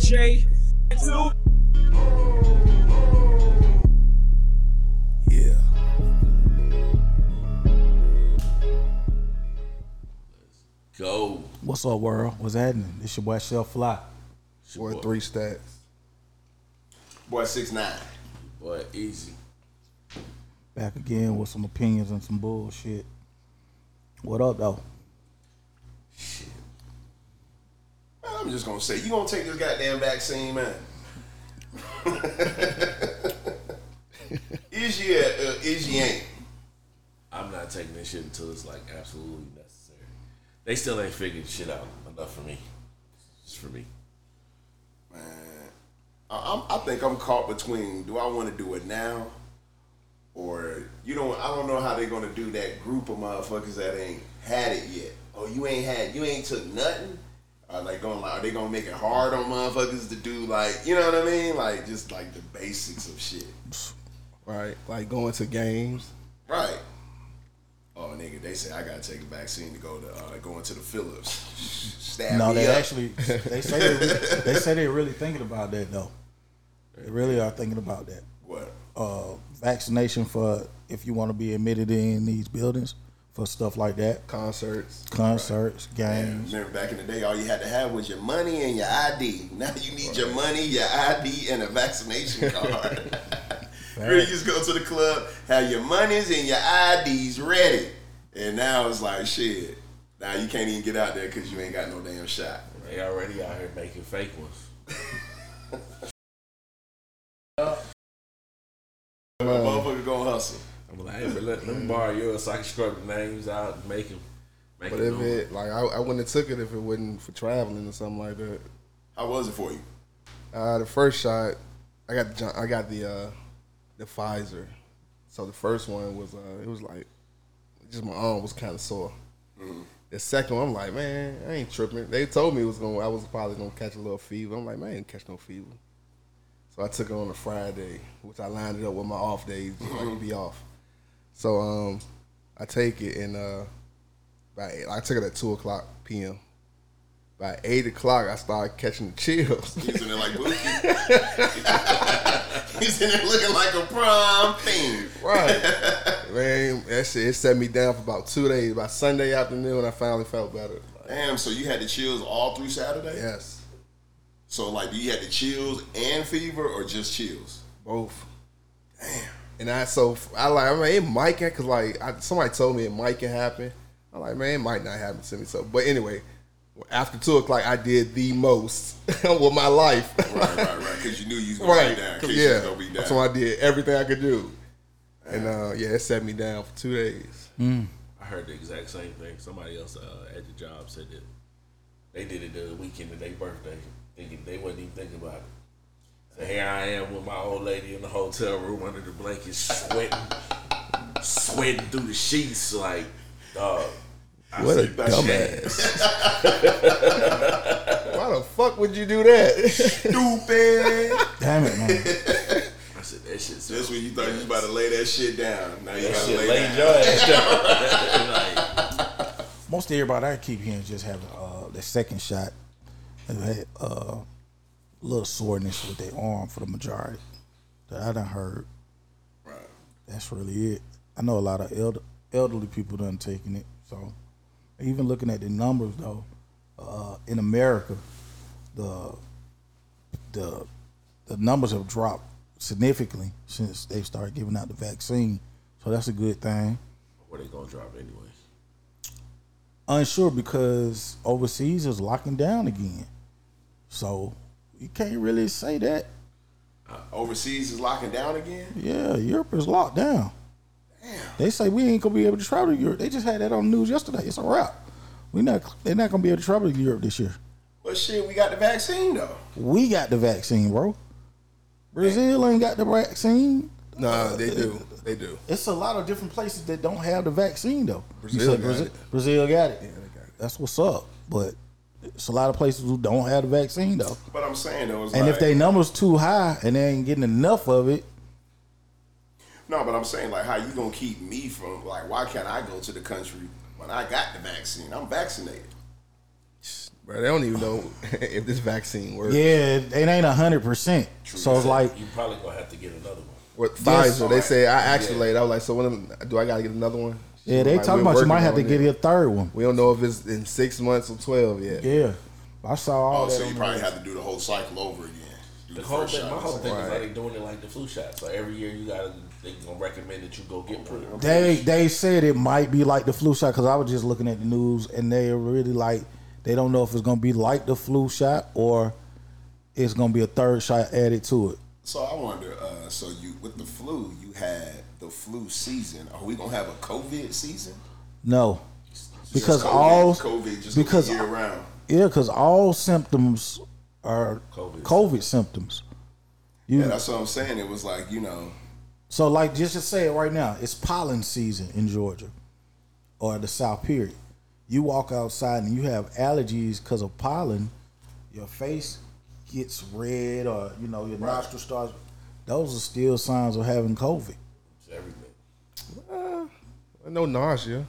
J. Two. Yeah. Go. What's up, world? What's happening? It's your boy Chef Fly. Boy, three stacks. Boy, six nine. Boy, easy. Back again with some opinions and some bullshit. What up, though? Shit. Man, I'm just gonna say, you gonna take this goddamn vaccine, man? is you, uh, is you ain't? I'm not taking this shit until it's like absolutely necessary. They still ain't figured shit out enough for me. Just for me. Man, I, I'm, I think I'm caught between. Do I want to do it now, or you don't? I don't know how they're gonna do that group of motherfuckers that ain't had it yet. Oh, you ain't had, you ain't took nothing. Are they gonna are they gonna make it hard on motherfuckers to do like you know what I mean? Like just like the basics of shit. Right. Like going to games. Right. Oh nigga, they say I gotta take a vaccine to go to uh, go into the Phillips. Stab No, me they up. actually they say they, they say they're really thinking about that though. They really are thinking about that. what? Uh, vaccination for if you want to be admitted in these buildings for stuff like that, Concerts. concerts, Man, games. remember back in the day, all you had to have was your money and your ID. Now you need your money, your ID, and a vaccination card. Really, you just go to the club, have your monies and your IDs ready, and now it's like shit. Now you can't even get out there because you ain't got no damn shot. They already out here making fake ones. The motherfucker gonna hustle. I'm like, hey, but let, let me borrow yours so I can scrub the names out and make them. Make But them if know. it like I, I wouldn't have took it if it wasn't for traveling or something like that. How was it for you? Uh, the first shot, I got the John- I got the uh, the Pfizer. So the first one was uh, it was like just my arm was kind of sore. The second one, I'm like, man, I ain't tripping. They told me it was going I was probably gonna catch a little fever. I'm like, man, I ain't catch no fever. So I took it on a Friday, which I lined it up with my off days, just like be off. So um, I take it and uh, by eight, I took it at two o'clock p.m. By eight o'clock, I started catching the chills. He's in there like Bookie. He's in there looking like a prom thing. Right. Man, that shit it set me down for about two days. By Sunday afternoon, I finally felt better. Damn, so you had the chills all through Saturday? Yes, So like, do you had the chills and fever, or just chills? both. Damn. And I so I like I mean it might can cause like I, somebody told me it might can happen. I'm like man, it might not happen to me. So, but anyway, after two o'clock, I did the most with my life. Right, right, right. Because you knew you was gonna right. be down. in 'Cause, case you was yeah. gonna be down. So I did everything I could do. And uh, yeah, it set me down for two days. I heard the exact same thing. Somebody else uh, at the job said that they did it the weekend of their birthday, thinking they wasn't even thinking about it. So here I am with my old lady in the hotel room under the blankets, sweating, sweating through the sheets, like, dog. I What a said, "That shit- dumbass. Why the fuck would you do that? Stupid. Damn it, man. I said that shit. That's when you thought you was about to lay that shit down. Now you That gotta shit lay laid down. your ass down. like, Most everybody I keep hearing just having uh, the second shot have had uh, a little soreness with their arm for the majority that I done heard. Right. That's really it. I know a lot of elder, elderly people done taking it. So even looking at the numbers though, uh, in America, the the the numbers have dropped significantly since they started giving out the vaccine. So that's a good thing. where they gonna drop anyway? Unsure because overseas is locking down again. So you can't really say that. Uh, overseas is locking down again. Yeah, Europe is locked down. Damn. They say we ain't gonna be able to travel to Europe. They just had that on the news yesterday. It's a wrap. We not they're not gonna be able to travel to Europe this year. But shit, we got the vaccine though. We got the vaccine, bro. Brazil ain't got the vaccine. nah, they do. They do. It's a lot of different places that don't have the vaccine though. Brazil got Brazil, it. Brazil got it. Yeah, they got it. That's what's up. But it's a lot of places who don't have the vaccine though. But I'm saying though, it's And like, if they numbers too high and they ain't getting enough of it, no, but I'm saying like, how you gonna keep me from like? Why can't I go to the country when I got the vaccine? I'm vaccinated. Bro, they don't even know if this vaccine works. Yeah, it, it ain't hundred percent. So it's like you probably gonna have to get another one. With Yes. Pfizer, they say I actually the lady. I was like, so when do I got to get another one? She yeah, they like, talking about you might have to on get it." a third one. We don't know if it's in six months or twelve yet. Yeah, I saw all Oh, that. so you probably have to do the whole cycle over again. Do The the whole thing, my whole thing is Right. like they doing it like the flu shot. So every year you gotta they gonna recommend that you go get one. They they said it might be like the flu shot because I was just looking at the news and they really like they don't know if it's gonna be like the flu shot or it's gonna be a third shot added to it. So I wonder. Uh, so you with the flu, you had the flu season. Are we gonna have a COVID season? No, because COVID, all COVID just because year round. yeah, because all symptoms are COVID COVID, symptoms. You Yeah, that's what I'm saying. It was like you know, so like just to say it right now, it's pollen season in Georgia or the South. Period. You walk outside and you have allergies because of pollen. Your face gets red, or you know your nostril starts. Those are still signs of having COVID. It's everything. No nausea.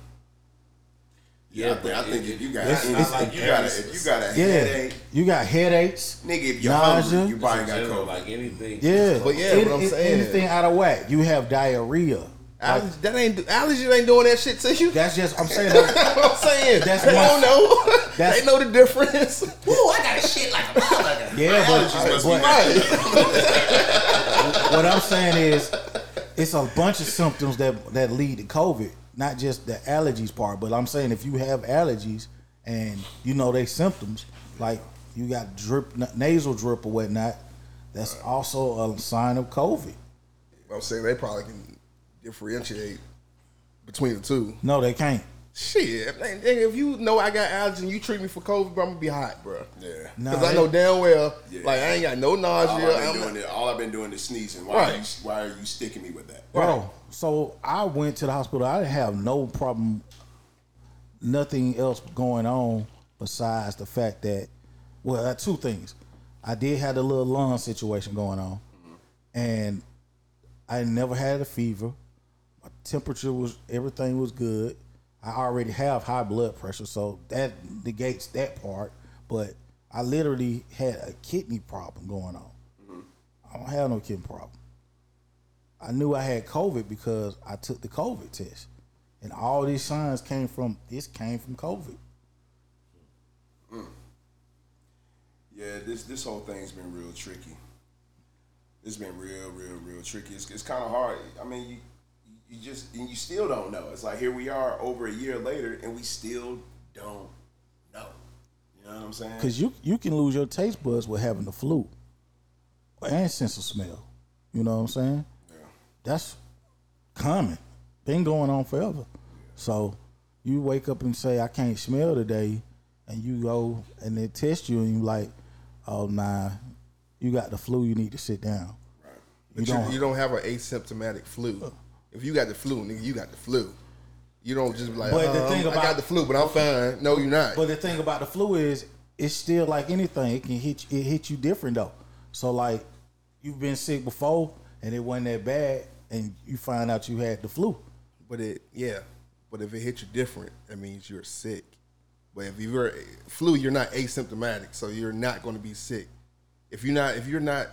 yeah. but I think if you got, It's- if it's like you got, a, if you got a Yeah, headache, you got headaches. nigga, if you're Nausea. hungry, you probably got general, COVID. like anything. Yeah, But yeah, Any- what I'm any- saying- anything out of whack. You have diarrhea. Allergy, that ain't allergies ain't doing that shit to you. That's just I'm saying. That, That's what I'm saying. That's they don't know. that's- they know the difference. Ooh, I got a shit like a motherfucker. yeah, but, Allergies must but be what I'm saying is, it's a bunch of symptoms that that lead to COVID, not just the allergies part. But I'm saying if you have allergies and you know they symptoms, like you got drip, nasal drip or whatnot, that's also a sign of COVID. I'm saying they probably can differentiate between the two. No, they can't. Shit, man, if you know I got allergies and you treat me for COVID, bro, I'm gonna be hot, bro. Yeah. Nah, Because I know damn well, Yeah. like I ain't got no All nausea. I've been I'm- doing is all I've been doing is sneezing. Why Right. are you why are you sticking me with that? Bro, so I went to the hospital. I didn't have no problem, nothing else going on besides the fact that, well, two things. I did have a little lung situation going on, and I never had a fever. My temperature was everything was good. I already have high blood pressure, so that negates that part. But I literally had a kidney problem going on. Mm-hmm. I don't have no kidney problem. I knew I had COVID because I took the COVID test, and all these signs came from this came from COVID. Mm. Yeah, this this whole thing's been real tricky. It's been real, real, real tricky. It's, it's kind of hard. I mean, you you just and you still don't know. It's like here we are over a year later, and we still don't know. You know what I'm saying? Because you you can lose your taste buds with having the flu and sense of smell. You know what I'm saying? That's common. Been going on forever. So you wake up and say I can't smell today, and you go and they test you and you like, oh nah, you got the flu. You need to sit down. Right. But You you, don't- you don't have an asymptomatic flu. If you got the flu, nigga, you got the flu. You don't just be like, But the "Uh, thing I got the flu, but I'm fine. No, you're not. But the thing about the flu is, it's still like anything. It can hit you, it hit you different though. So like, you've been sick before and it wasn't that bad, and you find out you had the flu. But it, yeah. But if it hits you different, that means you're sick. But if you're flu, you're not asymptomatic, so you're not going to be sick. If you're not, if you're not,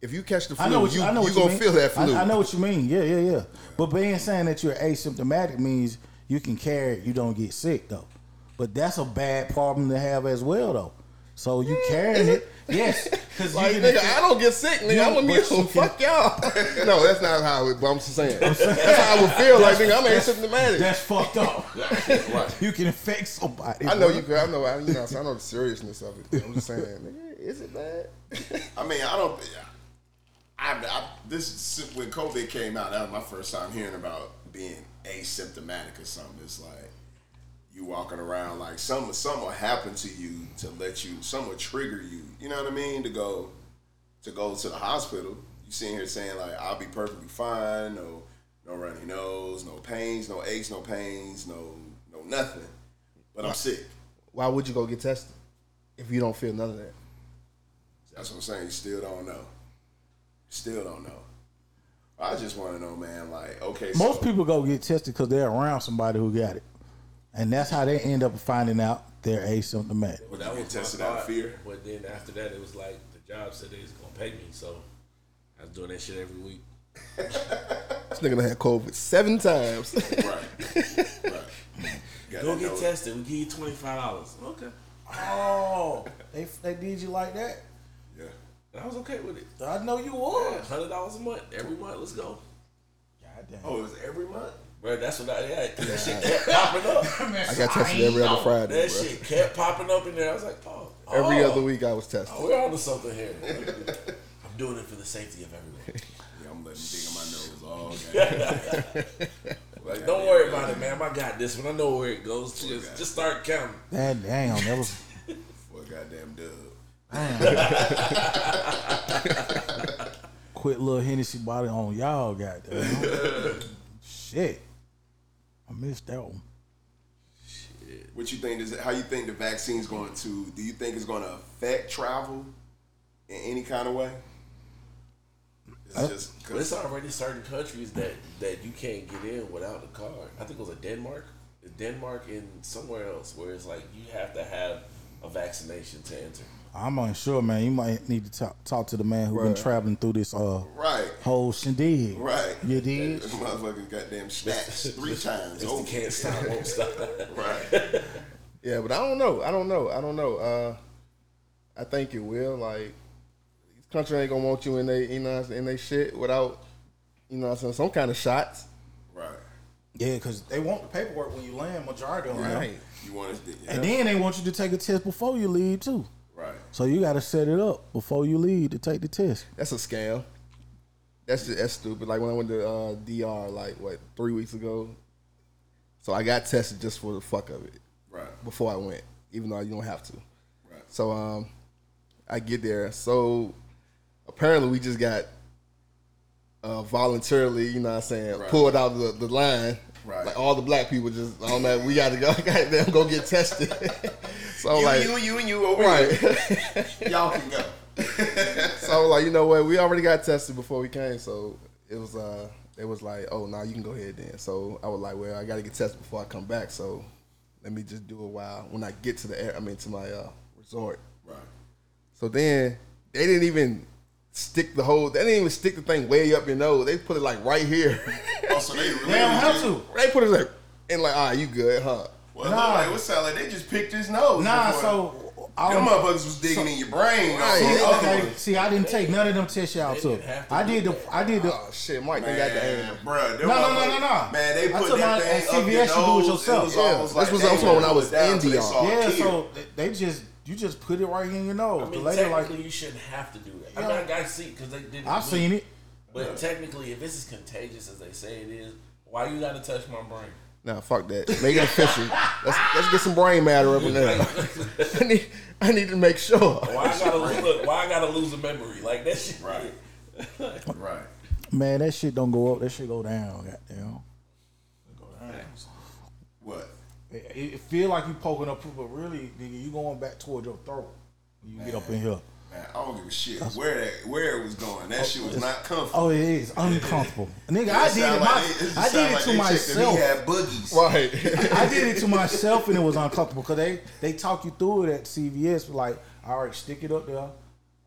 if you catch the flu, I know what you, you, I know you you gonna mean. feel that flu. I, I know what you mean. Yeah, yeah, yeah. But being saying that you're asymptomatic means you can carry it. You don't get sick though. But that's a bad problem to have as well though. So you carrying it, yes, because Like nigga, can, I don't get sick, nigga. You- I'm but immune. you can- Fuck y'all. no, that's not how. It, but I'm just saying. That's how I would feel. Like nigga, I'm asymptomatic. that's fucked up. You can infect somebody. I know bro. you can. I know. I, you know. So I know the seriousness of it. I'm just saying, nigga, is it bad? I mean, I don't. I, I this is, when COVID came out. That was my first time hearing about being asymptomatic or something. It's like you walking around like something something will happen to you to let you something will trigger you. You know what I mean? To go to go to the hospital. You sitting here saying like I'll be perfectly fine. No no runny nose, no pains, no aches, no pains, no no nothing. But I'm sick. Why would you go get tested if you don't feel none of that? That's what I'm saying. You still don't know. Still don't know. I just want to know, man. Like, okay, so, Most people go get tested because they're around somebody who got it, and that's how they end up finding out they're asymptomatic. But that You was tested out of fear? But then after that, it was like the job said they was gonna pay me, so I was doing that shit every week. This nigga done had COVID seven times. Right. right. Go get nose- tested. We give you twenty five dollars. Okay, Oh, they they did you like that? Yeah. and I was okay with it. I know you was. Hundred dollars a month every month. Let's go, Goddamn. Oh, it was every month? Bro. That's what I had. That shit kept popping up. I got tested every other Friday, That bro. shit kept popping up in there. I was like, oh, Every oh, other week I was tested. Oh, we're onto something here. I'm doing it for the safety of everyone. Yeah, I'm letting dig in my nose all day. Like, don't worry about it, man. I got this one. I know where it goes. Just, just start counting. That damn, that was For a goddamn dub. quit little Hennessy body on y'all. Goddamn. Shit, I missed that one. What you think? Is it, how you think the vaccine's going to? Do you think it's going to affect travel in any kind of way? It's just But it's already certain countries that, that you can't get in without a card. I think it was a Denmark, Denmark, and somewhere else where it's like you have to have a vaccination to enter. I'm unsure, man. You might need to talk, talk to the man who been traveling through this uh right, whole shindig. right. You did? This motherfucking goddamn snatched three times. Just over. can't stop, won't stop. Right. Yeah, but I don't know. I don't know. I don't know. Uh, I think it will. Like, this country ain't gonna want you in they, you know, in they shit without, you know, what some kind of shots. Right. Yeah, because they want the paperwork when you land, majority of them. Right. You want to? Yeah. And then they want you to take a test before you leave too. Right. So you got to set it up before you leave to take the test. That's a scam. That's just, that's stupid. Like when I went to uh, DR, like what three weeks ago. So I got tested just for the fuck of it Right. before I went, even though you don't have to. Right. So um, I get there. So apparently we just got uh, voluntarily, you know what I'm saying, Right. pulled out the, the line. Right. Like all the black people just on that we gotta go goddamn go get tested. so You, like you, you, and you over Right. here. Y'all can go. so like, you know what, we already got tested before we came, so it was uh it was like, oh no, you can go ahead then. So I was like, well, I gotta get tested before I come back, so let me just do a while when I get to the air I mean to my uh resort. Right. So then they didn't even stick the whole. They didn't even stick the thing way up your nose. They put it like right here. Oh, so they really They don't have to. they put it like and like, ah, you good, huh? Well, it Nah. look like what sound like they just picked his nose. Nah, before- so I them don't- motherfuckers was digging in your brain. Right. See, okay, see, I didn't take none of them tests y'all took. didn't have to I did the. I did the. Oh shit, Mike, they got the Man, aim. bruh, them No, no, no, no, no. Man, they I put took that mine thing at up your CVS, you do it nose. yourself. was Yeah, almost this like was they also when I was in till they DR. saw a Yeah, kid. so they just you just put it right in your nose. I the mean, lady like, technically, you shouldn't have to do that. Yeah. I mean, I see because they didn't. I've seen it. But technically, if this is contagious as they say it is, why you got to touch my brain? Nah, fuck that. Make it official. Let's let's get some brain matter up in there. I need I need to make sure. Why I gotta look? Why I gotta lose a memory like that shit? Right. Right. Man, that shit don't go up. That shit go down. Goddamn. What? It, it feel like you poking up, but really, nigga, you going back towards your throat. when You get up in here. Man, I don't give a shit where that where it was going. That shit was oh, not comfortable. Oh, it is uncomfortable, nigga. I did it. My, I did it to myself. He had boogies. Right. I did it to myself, and it was uncomfortable because they they talk you through it at CVS. Like, all right, stick it up there.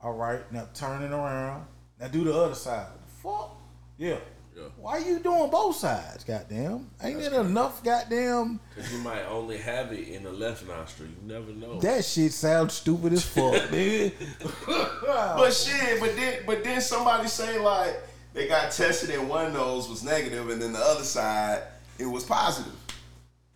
All right, now turn it around. Now do the other side. Fuck. Yeah. Yeah. Why you doing both sides? Goddamn. Ain't there enough goddamn? Because you might only have it in the left nostril. You never know. That shit sounds stupid as fuck, nigga. But shit, but then but then somebody say like they got tested and one nose was negative and then the other side it was positive.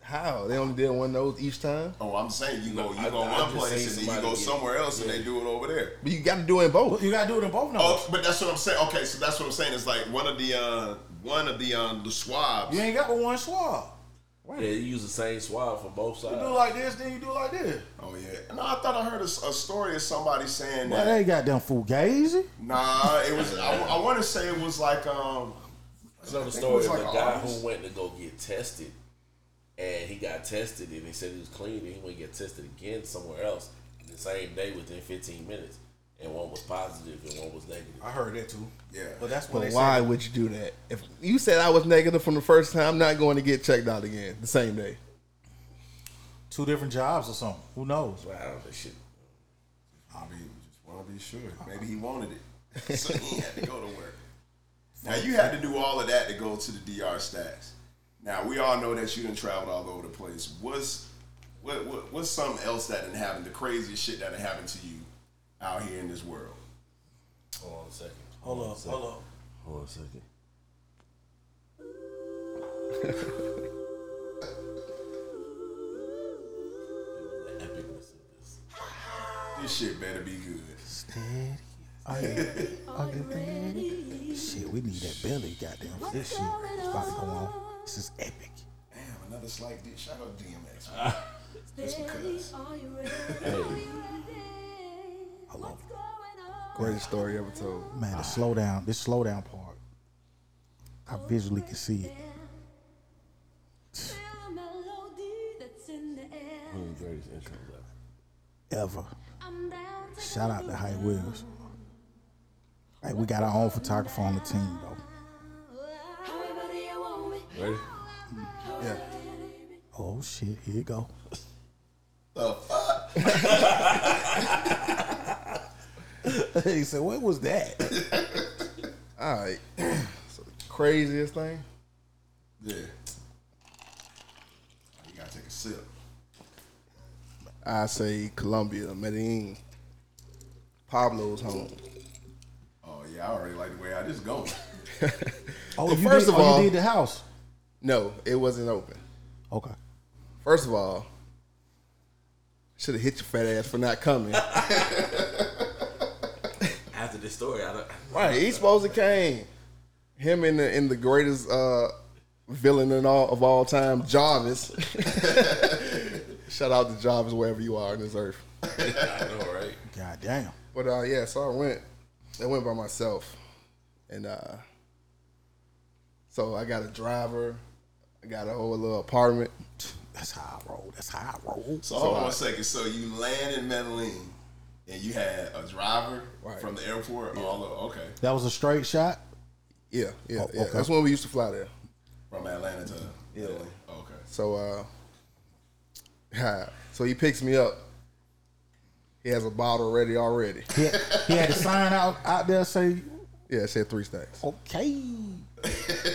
How? They only did one nose each time? Oh, I'm saying you go you I- go I one place and then you go somewhere else and they do it over there. But you got to do it in both. You gotta do it in both noses. Oh, but that's what I'm saying. Okay, so that's what I'm saying. It's like one of the uh one of the um the swabs. You ain't got but one swab. yeah, you use the same swab for both sides. You do like this, then you do like this. Oh yeah. No, I thought I heard a, a story of somebody saying But that. they got them fugazi. Nah, it was. I, I want to say it was like um. I know the I think it story of like a guy artist. who went to go get tested, and he got tested, and they said he was clean, and he went to get tested again somewhere else the same day within 15 minutes, and one was positive and one was negative. I heard that too. Yeah. But that's what But they why said. would you do that? If you said I was negative from the first time, I'm not going to get checked out again the same day. two different jobs or something. Who knows? Wow, that shit. I be just want to be sure. Maybe he wanted it, so he had to go to work. Now you had to do all of that to go to the DR stacks. Now we all know that you done traveled all over the place. What's what, what what's something else that done happened? The craziest shit that done happened to you out here in this world? Hold on a second. Hold on a second. hold on. Hold on a second. the epicness of this. This shit better be good. Steady. Are you, are you ready? Shit, we need that belly, goddamn this shit. It's about to go on. This is epic. Damn, another slight dick. Shout out DMX. Just because. Hello. Greatest story ever told. Man, the slowdown, this slowdown part, I visually can see it. One of the greatest intros ever. Ever. Shout out to Hype Williams. Hey, we got our own photographer on the team though. Ready? Yeah. Oh shit, here you go. The fuck? he said, "What was that?" All right. So the craziest thing. Yeah. You gotta take a sip. I say Colombia, Medellin. Pablo's home. Oh yeah, I already like the way I just go. Oh, Well, you first did, of oh, all- you did the house. No, it wasn't open. Okay. First of all, should have hit your fat ass for not coming. After this story, I don't. right, he supposed to came. Him in the in the greatest uh, villain in all of all time, Jarvis. Shout out to Jarvis wherever you are on this earth. I know, right? God damn. But uh, yeah, so I went. I went by myself, and uh, so I got a driver. I got a whole little apartment. That's how I roll. That's how I roll. So hold on one second. So you land in Medellin, and you had a driver Right. from the airport. All over, okay, That was a straight shot. Yeah, yeah, Oh, yeah. okay. That's when we used to fly there. from Atlanta to Medellin. Okay. So uh, yeah. So he picks me up. He has a bottle ready already. He had, he had a sign out out there say, Yeah, it said three stacks. "Okay."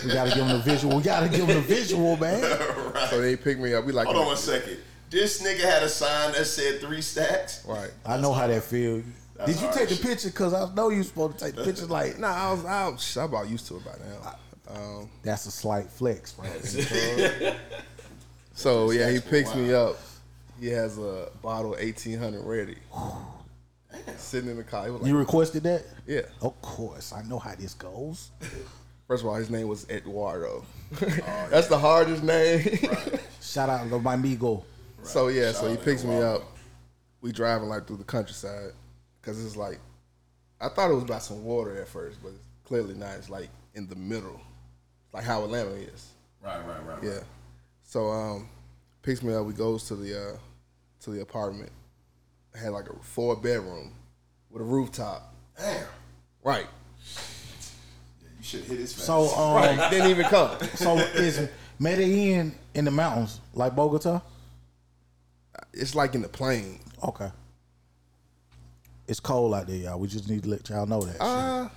We gotta give him the visual. We gotta give him the visual, man. So they pick me up. We like, Hold on one second. This nigga had a sign that said three stacks. right? I know how that feels. Did you take the shit. picture? Cause I know you supposed to take the pictures. Like, Nah, I was, I was I'm about used to it by now. Um, that's a slight flex, right? so yeah, he picks me up. He has a bottle eighteen hundred ready, sitting in the car. Like, You requested that? yeah. Of course, I know how this goes. First of all, his name was Eduardo. That's the hardest name. Shout out to my amigo. So yeah, Shout so he picks me up. We driving like through the countryside because it's like I thought it was by some water at first, but it's clearly not. It's like in the middle, like how Atlanta is. Right, right, right. Yeah. So um, picks me up. We goes to the uh, to the apartment. I had like a four bedroom with a rooftop. Damn. Right. Yeah, you should hit his face. So, um, Right. Didn't even come. so is Medellin in the mountains like Bogota? It's like in the plain. Okay. It's cold out there, y'all. We just need to let y'all know that. shit. Uh,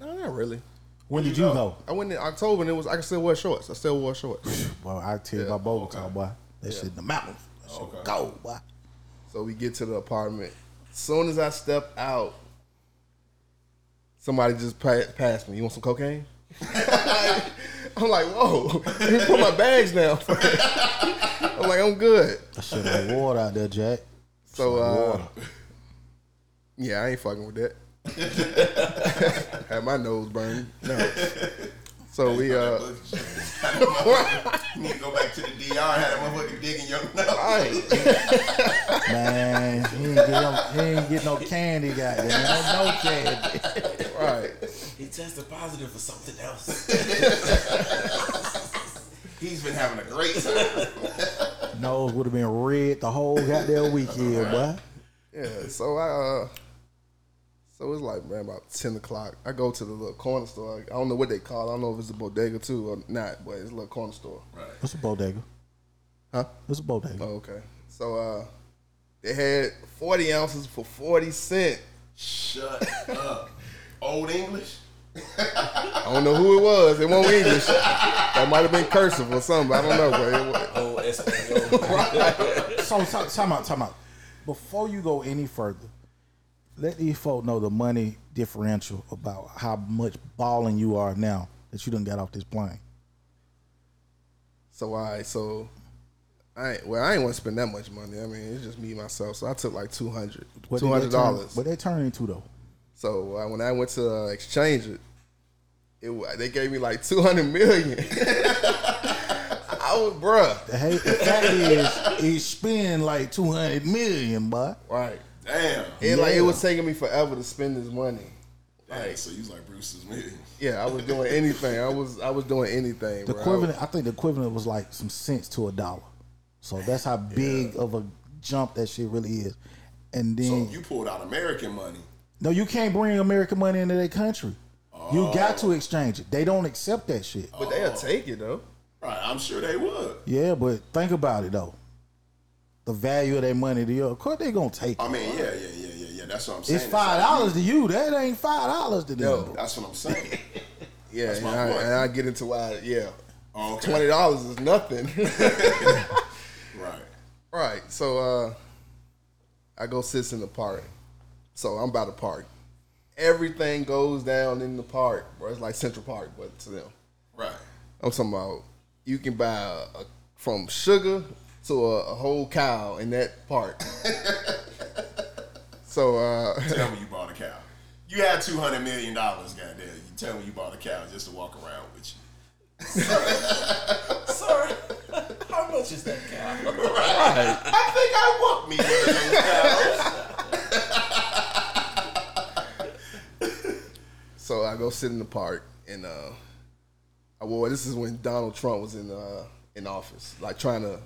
no, not really. when did you go? I went in October and it was I still wear shorts. I still wore shorts. Well, I tell you about Bogota, boy. That shit in the mountains. That shit Okay. cold, boy. So we get to the apartment. Soon as I step out, somebody just pa- passed me. You want some cocaine? I'm like, whoa. Let me put my bags down. I'm like, I'm good. I should like water out there, Jack. So uh, yeah, I ain't fucking with that. Had my nose burned. No. So we uh, you need to go back to the DR had a that motherfucker digging your nose. right. Man, he ain't get no, he ain't get no candy, goddamn. No, no candy. right. He tested positive for something else. He's been having a great time. Nose would have been red the whole goddamn weekend, boy. Yeah, so I uh so it's like man about ten o'clock. I go to the little corner store. I don't know what they call. it. I don't know if it's a bodega too or not, but it's a little corner store. Right. It's a bodega. Huh? It's a bodega. Oh, okay. So uh, they had forty ounces for forty cent. Shut up. Old English? I don't know who it was. It wasn't English. That might have been cursive or something. I don't know, but it was, Oh, Espanol. So time, time out, time out. Before you go any further, let these folk know the money differential about how much balling you are now that you done got off this plane. So I so I well I ain't want to spend that much money. I mean it's just me myself. So I took like two hundred. What they hundred dollars. What they turn into though? So uh, when I went to uh, exchange it, it they gave me like two hundred million. I was bruh. The, hey, the fact is, he's spending like two hundred million, boy. Right. Damn. And like it was taking me forever to spend this money. Dang, so you was like Brewster's million. Yeah, I was doing anything. I was I was doing anything. The bro. equivalent, I think the equivalent was like some cents to a dollar. So that's how big of a jump that shit really is. And then So you pulled out American money. no, you can't bring American money into their country. You oh. got to exchange it. They don't accept that shit. But they'll oh. take it though. Right, I'm sure they would. Yeah, but think about it though. The value of their money to you, of course they gonna take I it. mean, yeah, yeah, yeah, yeah, yeah. That's what I'm saying. It's five dollars to you. That ain't five dollars to them. No. That's what I'm saying. Yeah, That's and my I, and I get into why. Yeah, Oh, okay. twenty dollars is nothing. Right. right. So uh, I go sit in the park. So I'm by the park. Everything goes down in the park, bro. It's like Central Park, but to them. Right. I'm talking about you can buy a, a, from sugar to a, a whole cow in that park. so uh, Tell me you bought a cow. You had two hundred million dollars, goddamn. You tell me you bought a cow just to walk around with you. Sorry. How much is that cow? I think I want me one of those cows. So I go sit in the park, and uh, I wore. This is when Donald Trump was in uh, in office, like trying to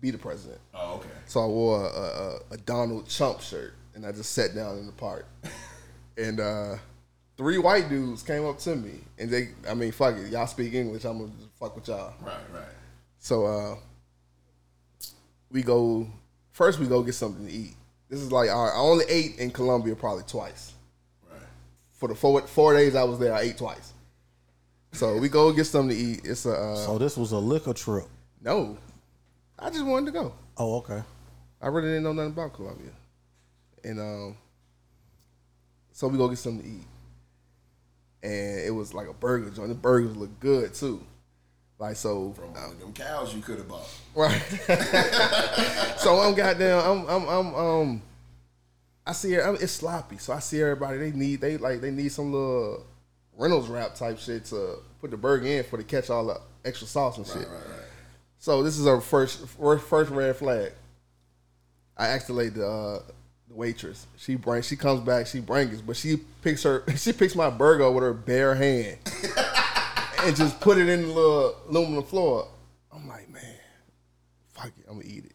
be the president. Oh, okay. So I wore a, a, a Donald Trump shirt, and I just sat down in the park. and uh, three white dudes came up to me, and they, I mean, fuck it, y'all speak English, I'm gonna just fuck with y'all. Right, right. So uh, we go first. We go get something to eat. This is like our, I only ate in Colombia probably twice. Right. For the four four days I was there, I ate twice. So we go get something to eat. It's a uh, So this was a liquor trip. no. I just wanted to go. Oh, okay. I really didn't know nothing about Colombia, and um, so we go get something to eat, and it was like a burger joint. The burgers look good too, like so. From one of them cows you could have bought. Right. so I'm goddamn. I'm I'm I'm um. I see her. It's sloppy, so I see everybody. They need they like they need some little Reynolds wrap type shit to put the burger in for to catch all the extra sauce and shit. Right, right, right. So this is our first first red flag. I asked the lady, the, uh, the waitress. She brings. She comes back. She brings, it, but she picks her. She picks my burger with her bare hand and just put it in the little aluminum floor. I'm like, man, fuck it, I'm gonna eat it.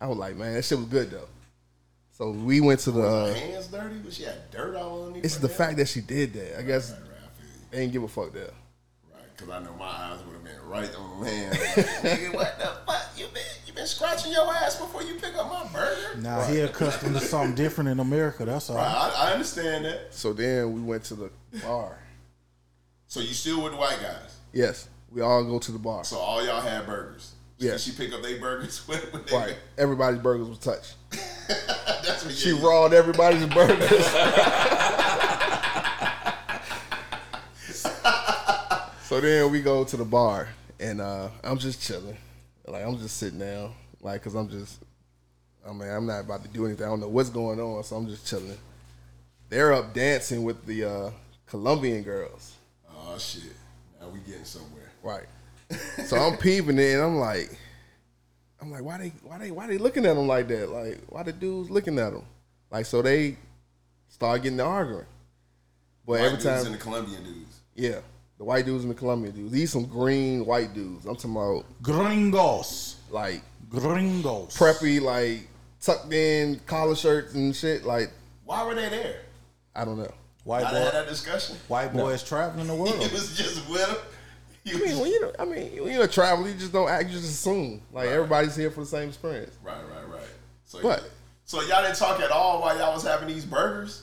I was like, man, that shit was good though. So we went to the. Was Uh, her hands dirty? Was she had dirt all on it's the fact that she did that. I guess Right, right, I they didn't give a fuck there. Right, because I know my eyes would have been right on the man. Nigga, what the fuck? You been you been scratching your ass before you pick up my burger? Now he accustomed to something different in America. That's all. Right, I, I understand that. So then we went to the bar. So you still with the white guys? Yes, we all go to the bar. So all y'all had burgers. Yeah. She pick up their burgers when, when they Right. Everybody's burgers was touched. That's what She you rawed everybody's burgers. so then we go to the bar, and uh, I'm just chilling. Like I'm just sitting down, like because I'm just, I mean, I'm not about to do anything. I don't know what's going on, so I'm just chilling. They're up dancing with the uh, Colombian girls. Oh shit. Now we getting somewhere. Right. So I'm peeping it, and I'm like, I'm like, why they, why they, why they looking at them like that? Like, why the dudes looking at them? Like, so they start getting to arguing. But White every dudes time, and the Colombian dudes. yeah, the white dudes and the Colombian dudes. These some green white dudes. I'm talking about Gringos. like Gringos. preppy, like tucked in collar shirts and shit. Like, Why were they there? I don't know. White I had boy. that discussion. White boys traveling the He world. was just with them. I mean, when you know, I mean, when you're a traveler, you just don't act. You just assume like everybody's here for the same experience. Right, right, right. So, But- so y'all didn't talk at all while y'all was having these burgers.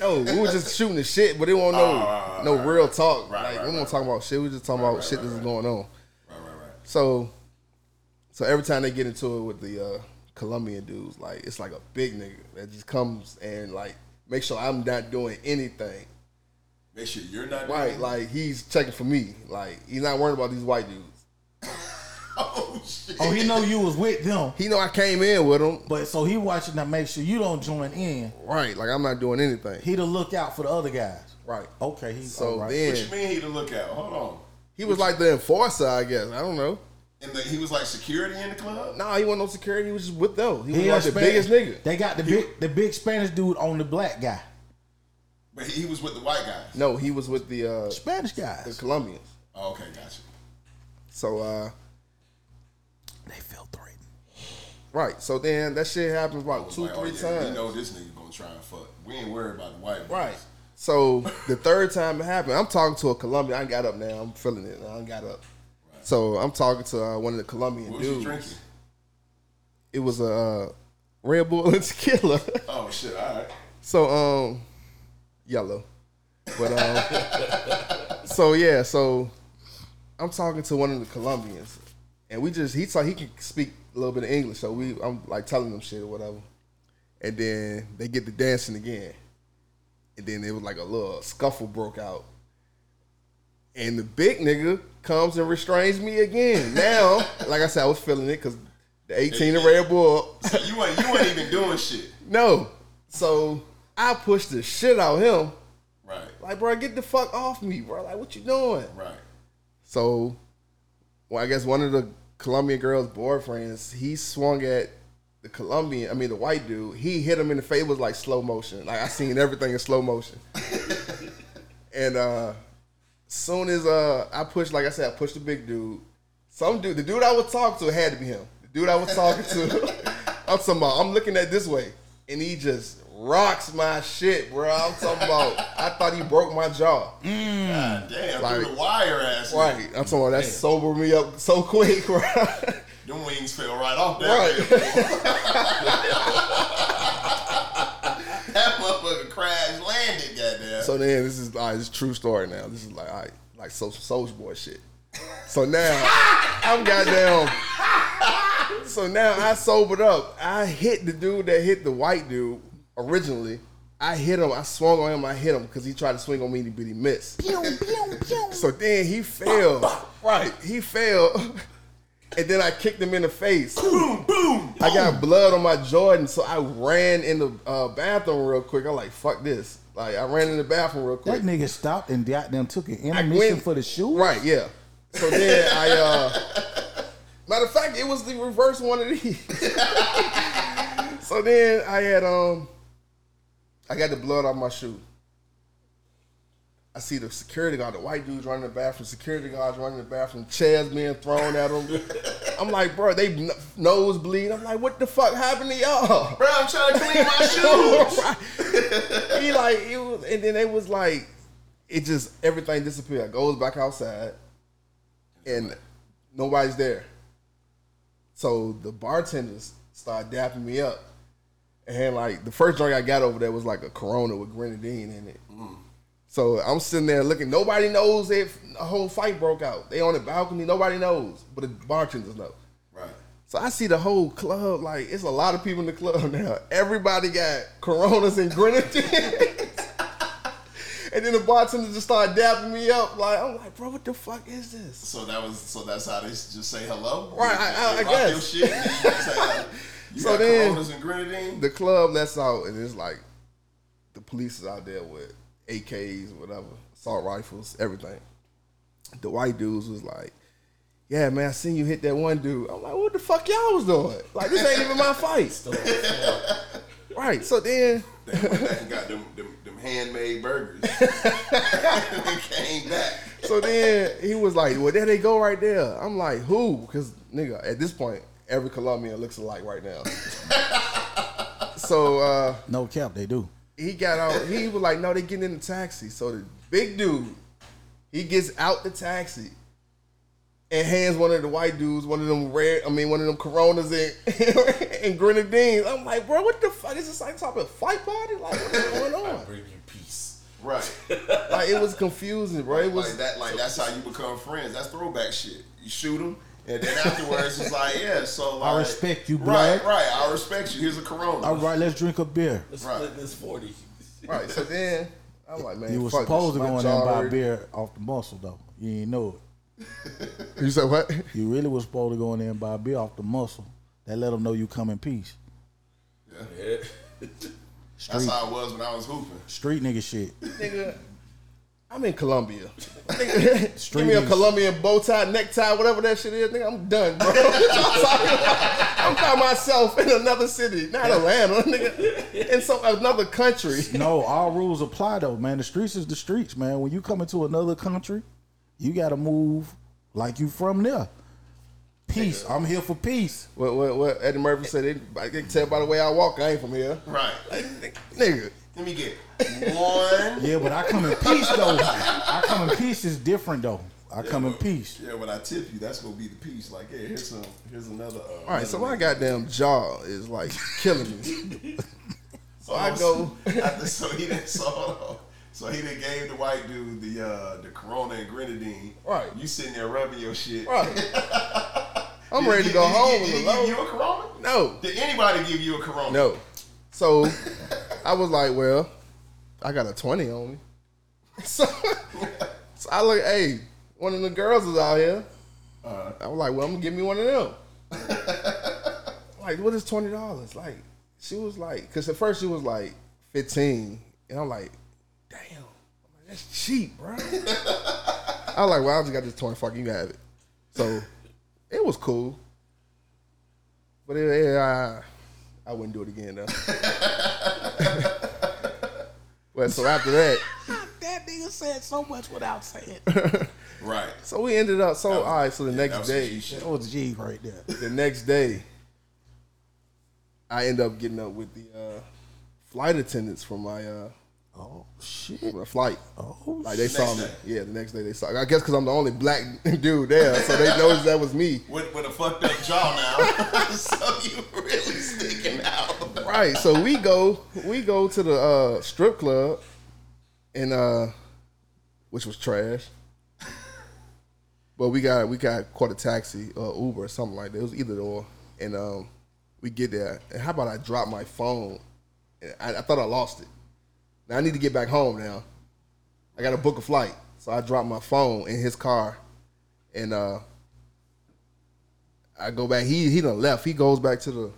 No, we were just shooting the shit, but it wasn't no Oh, no right, real talk. Right, like right, we weren't right, talking about shit. We just talking about right, shit right, that's right. going on. Right, right, right. So, so every time they get into it with the uh, Colombian dudes, like it's like a big nigga that just comes and like make sure I'm not doing anything. Make sure you're not Right, like he's checking for me. Like he's not worried about these white dudes. Oh shit. Oh, he know you was with them, He know I came in with them. but so he watching to make sure you don't join in. Right, like I'm not doing anything. He to look out for the other guys. Right. Okay, he So all right. then What you mean he to look at? Hold on. he was like the enforcer, I guess. I don't know. And the, he was like security in the club. Nah, he wasn't no security. He was just with them. He was He like the Spanish- biggest nigga. They got the big the big Spanish dude on the black guy. But he, he was with the white guys. No, he was with the uh, Spanish guys, the. Colombians. Oh, okay, gotcha. So uh, They feel threatened. Right. So then that shit happens about two, like, oh, three yeah, We times. know this nigga gonna try and fuck. We ain't worried about the white boys. Right. So the third time it happened, I'm talking to a Colombian. I got up now. I'm feeling it. I got up. So I'm talking to uh, one of the Colombian What was dudes. drinking? It was a uh, Red Bull and tequila. Oh shit! All right. so um, yellow. But um, so yeah. So I'm talking to one of the Colombians, and we just he saw he can speak a little bit of English. So we I'm like telling them shit or whatever, and then they get to dancing again, and then it was like a little scuffle broke out. And the big nigga comes and restrains me again. Now, like I said, I was feeling it because the 18 of Red Bull. So you ain't you ain't even doing shit. No. So I pushed the shit out of him. Right. Like, bro, get the fuck off me, bro. Like, what you doing? Right. So, well, I guess one of the Colombian girl's boyfriends, he swung at the Colombian, I mean, the white dude. He hit him in the face. Was like slow motion. Like, I seen everything in slow motion. and uh soon as uh I pushed, like I said, I pushed the big dude. Some dude, the dude I was talking to had to be him. The dude I was talking to, I'm talking about, I'm looking at this way, and he just rocks my shit, bro. I'm talking about, I thought he broke my jaw. God damn, Like- through the wire ass. Right. I'm talking about that sobered me up so quick, bro. Them wings fell right off that. right. That motherfucker crash landed. Goddamn. so then this is like this is true story now. This is like all right, like social soldier boy shit. So now I'm goddamn. So now I sobered up. I hit the dude that hit the white dude originally. I hit him. I swung on him. I hit him because he tried to swing on me, but he missed. So then he fell. Right. He fell. And then I kicked him in the face. boom, boom. I got blood on my Jordan, so I ran in the uh, bathroom real quick. I'm like, fuck this. Like, I ran in the bathroom real quick. That nigga stopped and goddamn took an I intermission went- for the shoe. Right, yeah. So then I, uh, matter of fact, it was the reverse one of these. so then I had, um, I got the blood on my shoe. I see the security guard, the white dudes running the bathroom, security guards running the bathroom, chairs being thrown at them. I'm like, bro, they n- nose bleed. I'm like, what the fuck happened to y'all? Bro, I'm trying to clean my shoes. He like, it was, and then it was like, it just everything disappeared. I goes back outside, and nobody's there. So the bartenders start dapping me up, and like the first drink I got over there was like a Corona with grenadine in it. So I'm sitting there looking. Nobody knows if a whole fight broke out. They on the balcony. Nobody knows, but the bartenders know. Right. So I see the whole club, like it's a lot of people in the club now. Everybody got coronas and grenadines. and then the bartender just started dapping me up. Like, I'm like, bro, what the fuck is this? So that was so that's how they just say hello. Right, I- I- They I guess. Your shit, and you just say, you So then- Coronas and grenadine. The club lets out and it's like the police is out there with AKs, whatever, assault rifles, everything. The white dudes was like, yeah, man, I seen you hit that one dude. I'm like, what the fuck y'all was doing? Like, this ain't even my fight. right. So then They went back and got them them, them handmade burgers. and came back. So then he was like, "Well, there they go right there." I'm like, "Who?" Because nigga, at this point, every Colombian looks alike right now. so uh, No cap, they do. he got out. He was like, "No, they getting in the taxi." So the big dude, he gets out the taxi, and hands one of the white dudes, one of them red, I mean, one of them Coronas and, and grenadines. I'm like, bro, what the fuck is this like type of fight party? Like, what's going on? bring you peace. Right. Like, it was confusing, bro. It was like that. Like that's how you become friends. That's throwback shit. You shoot them, and then afterwards it's like, yeah. So like, I respect you, Right, right. I respect you. Here's a Corona. All right, let's drink a beer. Let's Right. split this forty. right. So then I'm like, man, You were supposed this. to go in there and buy hurt. beer off the muscle though. You ain't know it. You said what? You really was supposed to go in there and buy beer off the muscle. That let them know you come in peace. Yeah. That's Street, how it was when I was hooping. street nigga shit. Nigga, I'm in Colombia. Nigga, Street Give me a niggas. Colombian bow tie, necktie, whatever that shit is. Nigga, I'm done, bro. I'm by myself in another city, not Atlanta, nigga, in some another country. No, all rules apply though, man. The streets is the streets, man. When you come into another country, you gotta move like you from there. Peace. I'm here for peace. What, what, what Eddie Murphy said, they, I can tell by the way I walk, I ain't from here. Right. Nigga, Let me get one. Yeah, but I come in peace though. I come in peace is different though. I come in peace. Yeah, when I tip you, that's gonna be the piece. Like, hey, here's some. Here's another. Uh, all right, so my goddamn jaw is like killing me. So I go, After, so he didn't so, so he done gave the white dude the uh, the Corona and grenadine. Right. You sitting there rubbing your shit. right. I'm ready to go did home. Did he give you a Corona? No. Did anybody give you a Corona? No. So I was like, well, I got a 20 on me. So, so I look, hey, one of the girls is out here. Uh-huh. I was like, well, I'm gonna give me one of them. like, what is twenty dollars? Like, she was like, because at first she was like fifteen, and I'm like, damn, I'm like, that's cheap, bro. I was like, well, I just got this twenty. Fuck, you have it. So it was cool, but it, it, I, I wouldn't do it again though. Well, so after that, That nigga said so much without saying. Right. so we ended up. So all right, so the That next was day, G shit. That was G right there. the next day, I end up getting up with the uh, flight attendants for my uh, Oh shit. from my flight. Oh Like they saw Next me. day. Yeah, the next day they saw. I guess because I'm the only black dude there, so they noticed that was me. With, with a fucked up jaw now. so you really sticking out. Right. So we go, we go to the uh, strip club, and uh, which was trash. But we got we got caught a taxi, uh, Uber or something like that. It was either or, and um, we get there. And how about I drop my phone? I, I thought I lost it. Now I need to get back home. Now I got to book a flight, so I dropped my phone in his car, and uh, I go back. He he done left. He goes back to the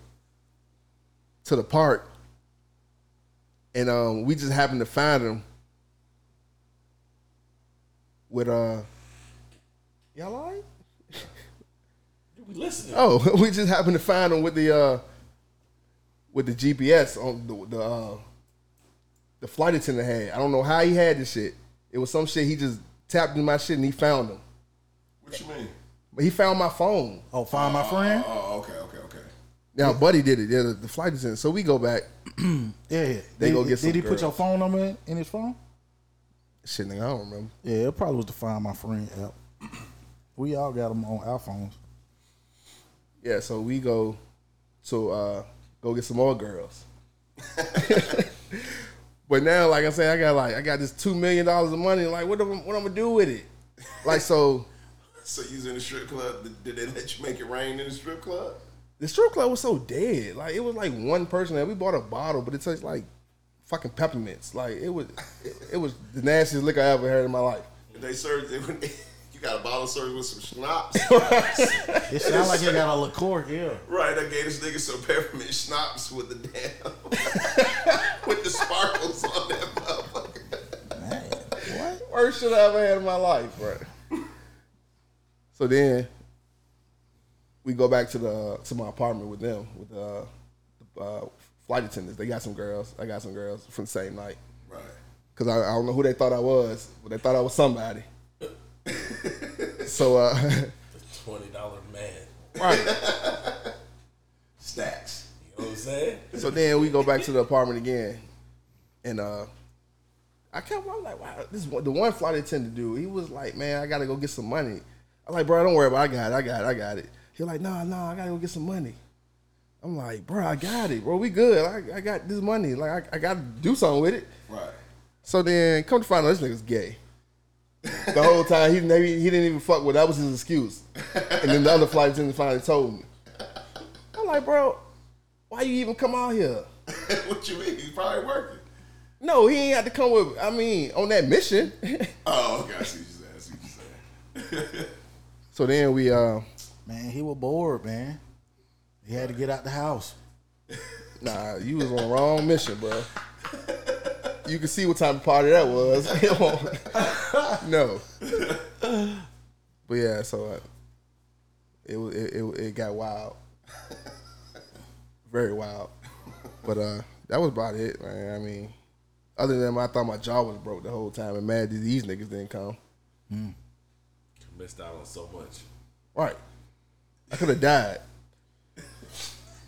to the park, and um, we just happened to find him with uh, y'all all right? We listening. Oh, we just happened to find him with the uh, with the GPS on the the, uh, the flight attendant had. I don't know how he had this shit. It was some shit he just tapped in my shit and he found him. What you mean? But he found my phone. Oh, find my friend. Oh, okay, okay, okay. Now, Buddy did it. Yeah, the, the flight attendant. So we go back. Yeah, yeah. They did, go get Did some he put your phone number in, in his phone? Shit, nigga, I don't remember. Yeah, it probably was the Find My Friend app. We all got them on our phones. Yeah, so we go to uh go get some more girls. but now, like I said, I got like I got this two million dollars of money. Like, what am what I'm gonna do with it? Like, so So you was in the strip club. Did- Did they let you make it rain in the strip club? The strip club was so dead. Like, it was like one person there. We bought a bottle, but it tastes like fucking peppermints. Like, it was it, it was the nastiest liquor I ever had in my life. They served it when they, you got a bottle served with some schnapps. It sounds like he got a liqueur. Yeah. right, I gave this nigga some peppermint schnapps with the damn with the sparkles on that motherfucker. Man, what? Worst shit I ever had in my life, bro. So then we go back to the to my apartment with them with uh, the uh, flight attendants. They got some girls. I got some girls from the same night Right. because I, I don't know who they thought I was, but they thought I was somebody. so uh, Twenty dollar man. right. Stacks. You know what I'm saying? So then we go back to the apartment again, and uh, I kept I was like, wow, this the one flight attendant dude. He was like, man, I gotta go get some money. I'm like, bro, don't worry about it. I got it. I got it. I got it. He like, nah, nah, I gotta go get some money. I'm like, bro, I got it, bro. We good. I, I got this money. Like, I, I got to do something with it. Right. So then, come to find out, this nigga's gay. The whole time he maybe he didn't even fuck with. That was his excuse. And then the other flight attendant finally told me. I'm like, bro, why you even come out here? what you mean? He's probably working. No, he ain't had to come with. I mean, on that mission. Oh, okay. I see what you're saying. I see what you're saying. so then we, uh, Man, he was bored, man. He had to get out the house. nah, you was on the wrong mission, bro. You can see what type of party that was. no. But yeah, so uh, it was it, it it got wild, very wild. But uh, that was about it, man. I mean, other than I thought my jaw was broke the whole time, and mad that these niggas didn't come. Missed out on so much. Right, I could have died.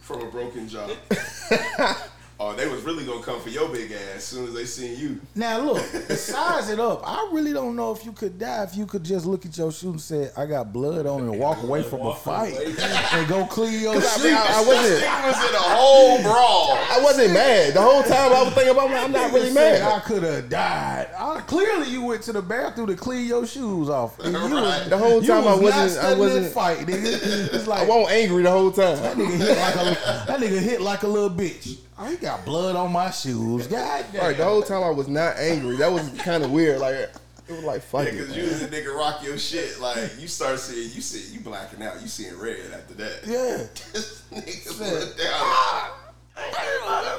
From a broken jaw. oh, they was really gonna come for your big ass as soon as they seen you. Now look, size it up. I really don't know if you could die if you could just look at your shoe and say, "I got blood on it," and walk away from a fight away. and go clean your I, shoe. mean, I, I wasn't. He was in a whole brawl. I wasn't mad the whole time. I was thinking about. I'm not really mad. I could have died. I, clearly, you went to the bathroom to clean your shoes off. And you was- Right. The whole you time I was wasn't- Not I wasn't- that fight, nigga. It's I wasn't angry the whole time. that nigga hit like a that nigga hit like a little bitch. Oh, he got blood on my shoes. God damn. All right, the whole time I was not angry. That was kind of weird. Like it was like fuck Yeah, it. cause you man. was a nigga rock your shit. Like you start seeing, you see, you blacking out. You seeing red after that. yeah. This nigga look down. Ah, I ain't like a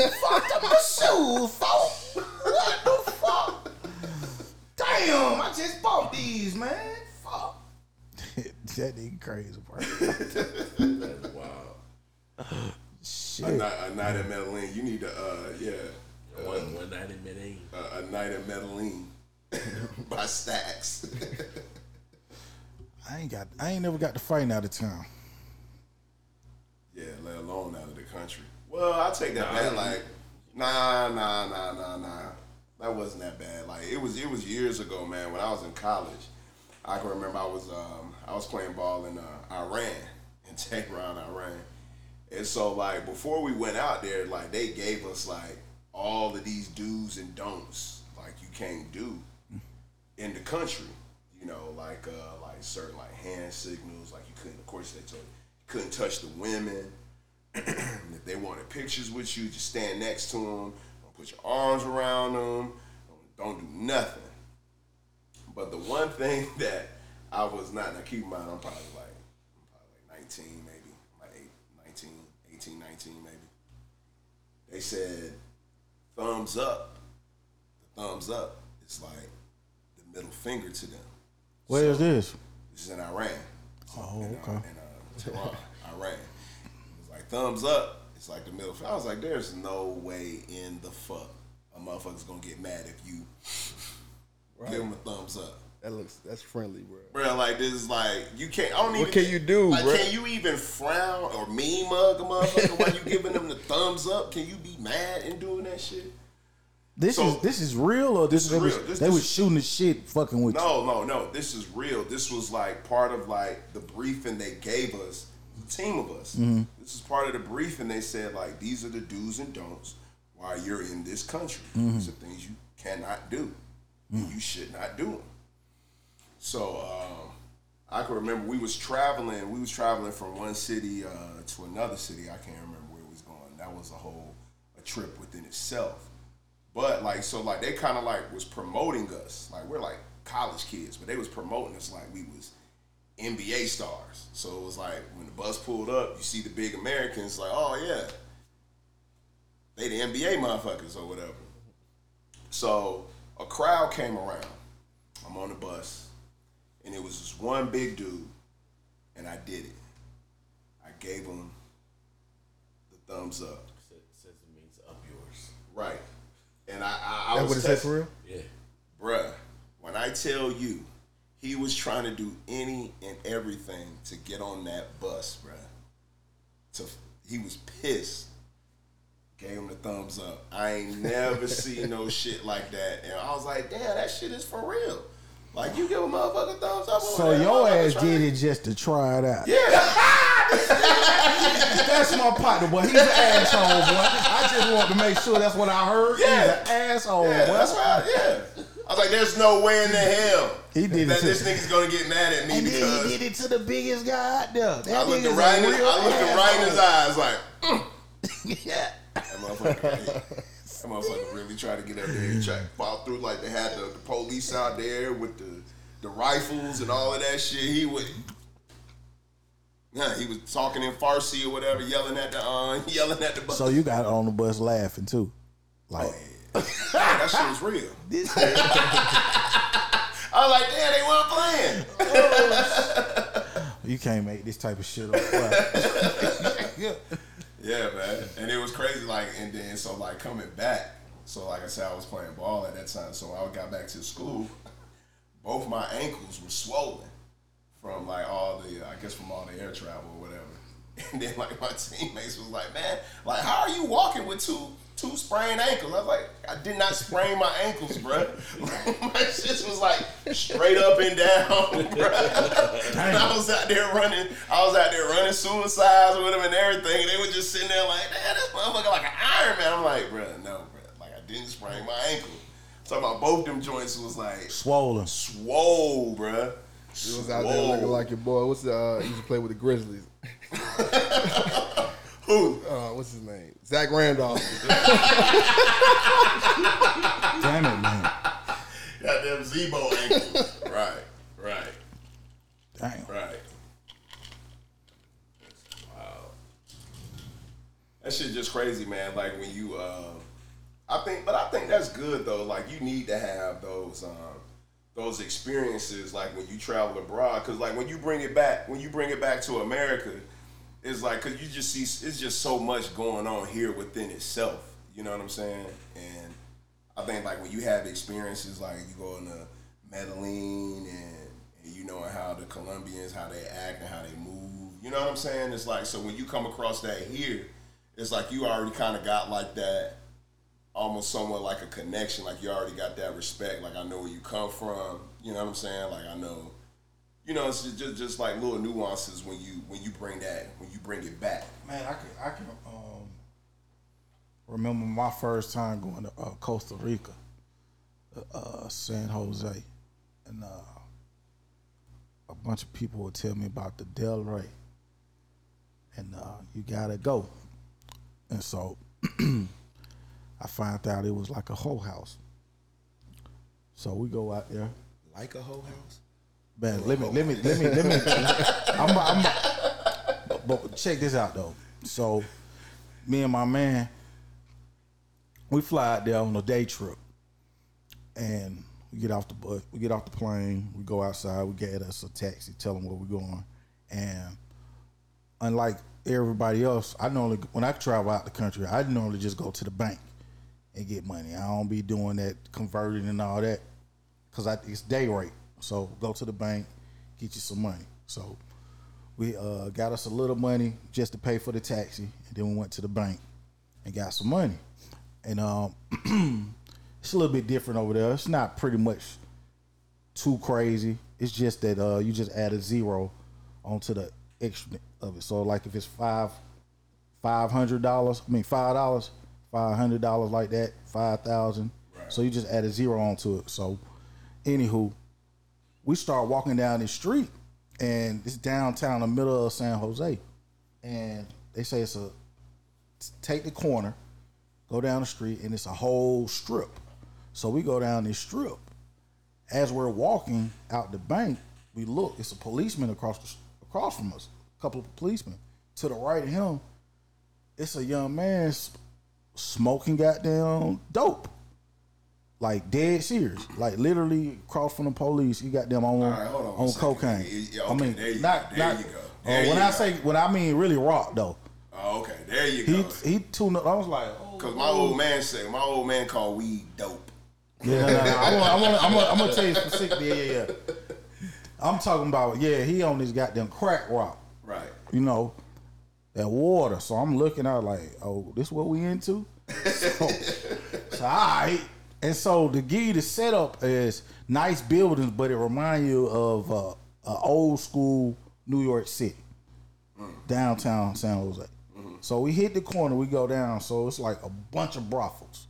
bitch. Fucked up my shoes, folks. What the fuck? Damn, I just bought these, man. Fuck. that nigga crazy, bro. That's wild. A night, a night at Medellin. You need to, uh, yeah, One, one night in Medellin. uh, a night at Medellin by Stacks. I ain't got. I ain't never got to fighting out of town. yeah, let alone out of the country. Well, I take that Nah, back. Like, nah, nah, nah, nah, nah. That wasn't that bad. Like it was. It was years ago, man. When I was in college, I can remember I was um, I was playing ball in uh, Iran, in Tehran, Iran. And so like before we went out there, like they gave us like all of these do's and don'ts, like you can't do in the country. You know, like uh, like certain like hand signals, like you couldn't. Of course, they told you, you couldn't touch the women. if they wanted pictures with you, just stand next to them. Don't put your arms around them. Don't, do nothing. But the one thing that I was not, now keep in mind, I'm probably like, I'm probably like 19, They said, thumbs up. The thumbs up is like the middle finger to them. Where is this? This is in Iran. Oh, in, okay. uh, in uh, Tehran, Iran. It was like thumbs up. It's like the middle. finger. I was like, there's no way in the fuck a motherfucker's gonna get mad if you give him a thumbs up. That looks that's friendly, bro. Bro, like this is like you can't. I don't even. What can you do, like, bro? Can you even frown or mean mug a motherfucker while you giving them the thumbs up? Can you be mad in doing that shit? This So- is this is real or this, is they was real. This- they this- was shooting the shit fucking with you. No, no, no. This is real. This was like part of like the briefing they gave us, the team of us. Mm-hmm. This is part of the briefing. They said like these are the do's and don'ts while you're in this country. Mm-hmm. These are things you cannot do. and You should not do them. So um, I can remember we was traveling. We was traveling from one city uh, to another city. I can't remember where it was going. That was a whole a trip within itself. But like so like they kind of like was promoting us. Like we're like college kids, but they was promoting us like we was NBA stars. So it was like when the bus pulled up, you see the big Americans like, oh yeah. They the NBA motherfuckers or whatever. So a crowd came around. I'm on the bus. And it was this one big dude. And I did it. I gave him the thumbs up. Says says it means up yours. Right. And I I, I That was what it said for real? Yeah. Bruh, when I tell you, he was trying to do any and everything to get on that bus, bruh. To he was pissed. Gave him the thumbs up. I ain't never seen no shit like that. And I was like, damn, that shit is for real. Like you give a motherfucker thumbs up. So your ass did it just to try it out. Yeah. That's my partner, boy. He's an asshole, boy. I just want to make sure that's what I heard. Yeah. He's an asshole, Yeah, boy. that's right. Yeah. I was like, there's no way in the hell He did that this nigga's gonna get mad at me And because he did it to the biggest guy out there. That I looked right in his, I looked him right in his eyes like mm. yeah. that motherfucker. That motherfucker really tried to get up there and try to fall through like they had the, the police out there with the the rifles and all of that shit. He would. Yeah, he was talking in Farsi or whatever, yelling at the uh, yelling at the bus. So you got on the bus laughing too. Like that shit was real. this I was like, damn, they weren't playing. you can't make this type of shit up. Yeah. Yeah, man. And it was crazy, like, and then so like coming back. So like I said, I was playing ball at that time. So I got back to school. Both my ankles were swollen from like all the, I guess from all the air travel or whatever. And then like my teammates was like, man, like how are you walking with two two sprained ankles? I was like, I did not sprain my ankles, bro. my shit was like straight up and down, bro. And I was out there running, I was out there running suicides with them and everything. And they were just sitting there like, man, this motherfucker like an Iron Man. I'm like, bro, no, bro. Like I didn't sprain my ankle. Talking about both them joints was like Swollen. swole, bro. He was out there looking like your boy. What's the? Uh, he used to play with the Grizzlies. who? Uh, what's his name? Zach Randolph. Damn it, man. Got them Z-Bo ankles. right, right, Damn. right. Wow. That shit just crazy, man. Like when you, uh, I think, but I think that's good though. Like you need to have those, um, those experiences, like when you travel abroad, because like when you bring it back, when you bring it back to America, it's like because you just see it's just so much going on here within itself. You know what I'm saying? And I think like when you have experiences like you go into Medellin and, and you know how the Colombians how they act and how they move. You know what I'm saying? It's like so when you come across that here, it's like you already kind of got like that almost somewhat like a connection. Like you already got that respect. Like I know where you come from. You know what I'm saying? Like I know, you know, it's just just like little nuances when you when you bring that when you bring it back. Man, I can I can um, remember my first time going to uh, Costa Rica, uh, uh, San Jose, and uh, a bunch of people would tell me about the Del Rey, and uh, you gotta go, and so I found out it was like a whole house. So we go out there. Like a whole house. Man, let me, let me, let me, let me. I'm, I'm, but, but check this out though. So, me and my man, we fly out there on a day trip, and we get off the bus, we get off the plane, we go outside, we get us a taxi, tell them where we're going, and unlike everybody else, I normally when I travel out the country, I normally just go to the bank and get money. I don't be doing that converting and all that because it's day rate. So go to the bank, get you some money. So we uh, got us a little money just to pay for the taxi, and then we went to the bank and got some money. And um, it's a little bit different over there. It's not pretty much too crazy. It's just that uh, you just add a zero onto the extra of it. So like if it's five five hundred dollars, I mean five dollars, five hundred dollars like that, five thousand. So you just add a zero onto it. So anywho, we start walking down the street and it's downtown, the middle of San Jose. And they say it's a take the corner, go down the street, and it's a whole strip. So we go down this strip. As we're walking out the bank, we look. It's a policeman across the, across from us. A couple of policemen to the right of him. It's a young man smoking goddamn dope, like dead serious, like literally across from the police. He got them on right, on on cocaine. Yeah, I mean, there you not not. you go, uh, when you I go. say when I mean really rock though, Oh, okay, there you he go. he tuned up. I was like, oh, Cause my old man said my old man called weed dope. Yeah, no, no, no. I'm gonna, I'm gonna, I'm gonna, I'm gonna tell you specifically. Yeah, yeah, yeah. I'm talking about yeah. He on this goddamn crack rock. Right. You know, that water. So I'm looking out like, oh, this what we into? So, so all right. And so the gig, the setup is nice buildings, but it remind you of uh, a old school New York City, mm. downtown San Jose. Mm-hmm. So we hit the corner, we go down. So it's like a bunch of brothels.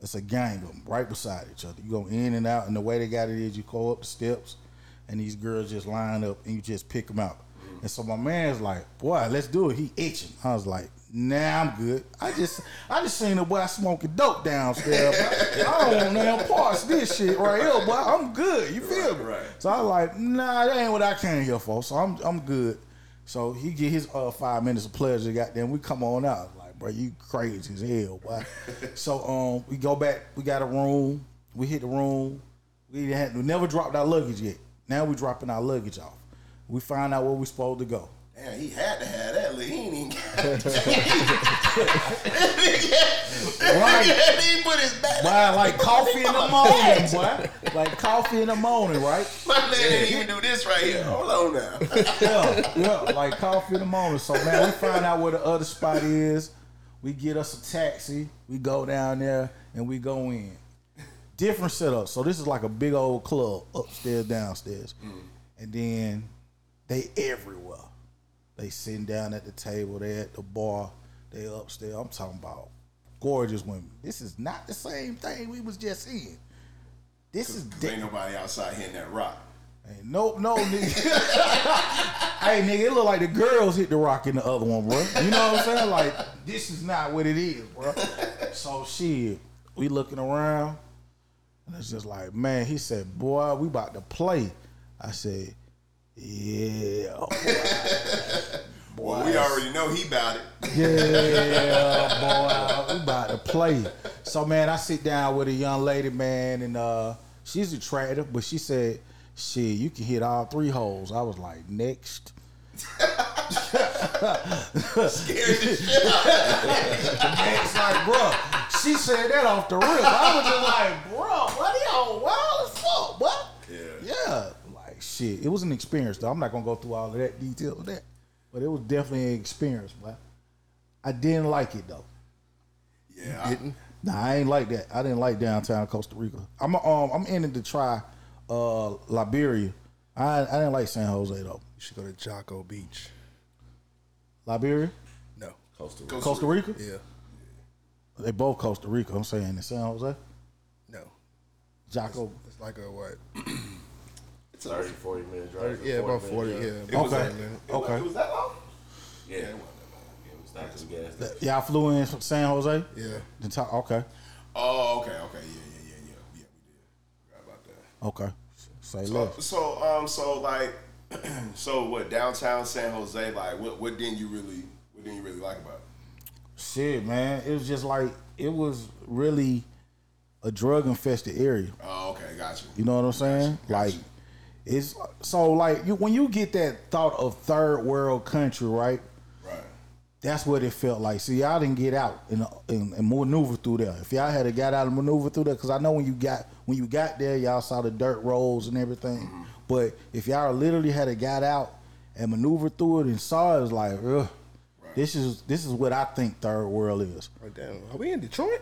It's a gang of them right beside each other. You go in and out, and the way they got it is you go up the steps, and these girls just line up, and you just pick them out. Mm-hmm. And so my man's like, "Boy, let's do it." He itching. I was like, "Nah, I'm good." I just, I just seen a boy smoking dope downstairs. I don't want no parts this shit right here, boy. I'm good. You feel me? right. So I was like, "Nah, that ain't what I came here for." So I'm, I'm good. So he get his uh, five minutes of pleasure. Goddamn, we come on out. Like, bro, you crazy as hell, boy. so um, we go back. We got a room. We hit the room. We had we never dropped our luggage yet. Now we dropping our luggage off. We find out where we supposed to go. Damn, he had to have that. Look, he ain't even got Right. He put his back. Boy, like coffee in the morning, boy. Like coffee in the morning, right? My man didn't even do this right here. Hold on now. Yeah, yeah, like coffee in the morning. So man, we find out where the other spot is. We get us a taxi. We go down there and we go in. Different setup. So this is like a big old club, upstairs, downstairs, mm. and then they everywhere. They sitting down at the table. They at the bar. They upstairs. I'm talking about gorgeous women. This is not the same thing we was just in. This is Cause ain't nobody outside hitting that rock. Ain't no, no, nigga. hey, nigga, it look like the girls hit the rock in the other one, bro. You know what I'm saying? Like, this is not what it is, bro. So, shit, we looking around, and it's just like, man, he said, boy, we about to play. I said, yeah, Well, we already know he about it. yeah, boy, we about to play. So, man, I sit down with a young lady, man, and uh, she's attractive, but she said, shit, you can hit all three holes. I was like, next. Scared the shit out. It's like, bro, she said that off the rip. I was just like, bro, what y'all wild as fuck, what? Yeah. Yeah. Like, shit. It was an experience, though. I'm not going to go through all of that detail of that. But it was definitely an experience, but I didn't like it, though. Yeah. I- Didn't? Nah, I ain't like that. I didn't like downtown Costa Rica. I'm um I'm ending to try uh Liberia. I I didn't like San Jose though. You should go to Jaco Beach. Liberia, No. Costa Costa Rica. Costa Rica. Yeah. They both Costa Rica. I'm saying in San Jose, No. Jocko. It's like a what? It's a, 30, 40 minute drive. Yeah, about 40. Yeah. minute about Okay. 40 minutes. it, was, Okay. it was that long? Yeah. Yeah, Yeah, it wasn't that long. we stopped at the gas station. Y'all flew in from San Jose. Yeah. The top, okay, Oh, okay, okay, yeah, yeah, yeah, yeah, yeah, we did. Forgot about that. okay. Say So, less. so, um, so like, so what? Downtown San Jose, like, what, what didn't you really, what didn't you really like about it? Shit, man. It was just like it was really a drug infested area. Oh, okay, got you. You know what I'm saying? Like it's so like you when you get that thought of third world country, right? Right. That's what it felt like. See, y'all didn't get out and, and, and maneuver through there. If y'all had to got out and maneuver through there, because I know when you got when you got there, y'all saw the dirt roads and everything. Mm-hmm. But if y'all literally had to got out and maneuver through it and saw it, it's like, ugh, this is this is what I think third world is. Oh, damn. Are we in Detroit?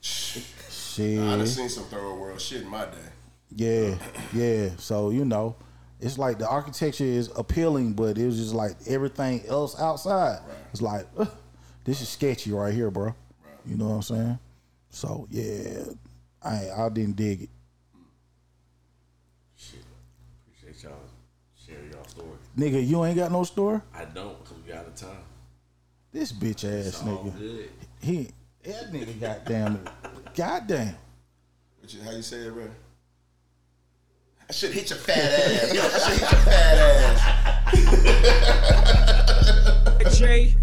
Shit. I done seen some third world shit in my day. Yeah, yeah. So you know, it's like the architecture is appealing, but it was just like everything else outside. It's like "Ugh, this is sketchy right here, bro. You know what I'm saying? So yeah, I I didn't dig it. Shit. Appreciate y'all sharing y'all story. Nigga, you ain't got no store. I don't because we got out of time. This bitch ass It's all nigga. good. He that nigga goddamn it. Goddamn. What you, how you say it, bro? I should hit your fat ass. I should hit your fat ass. J.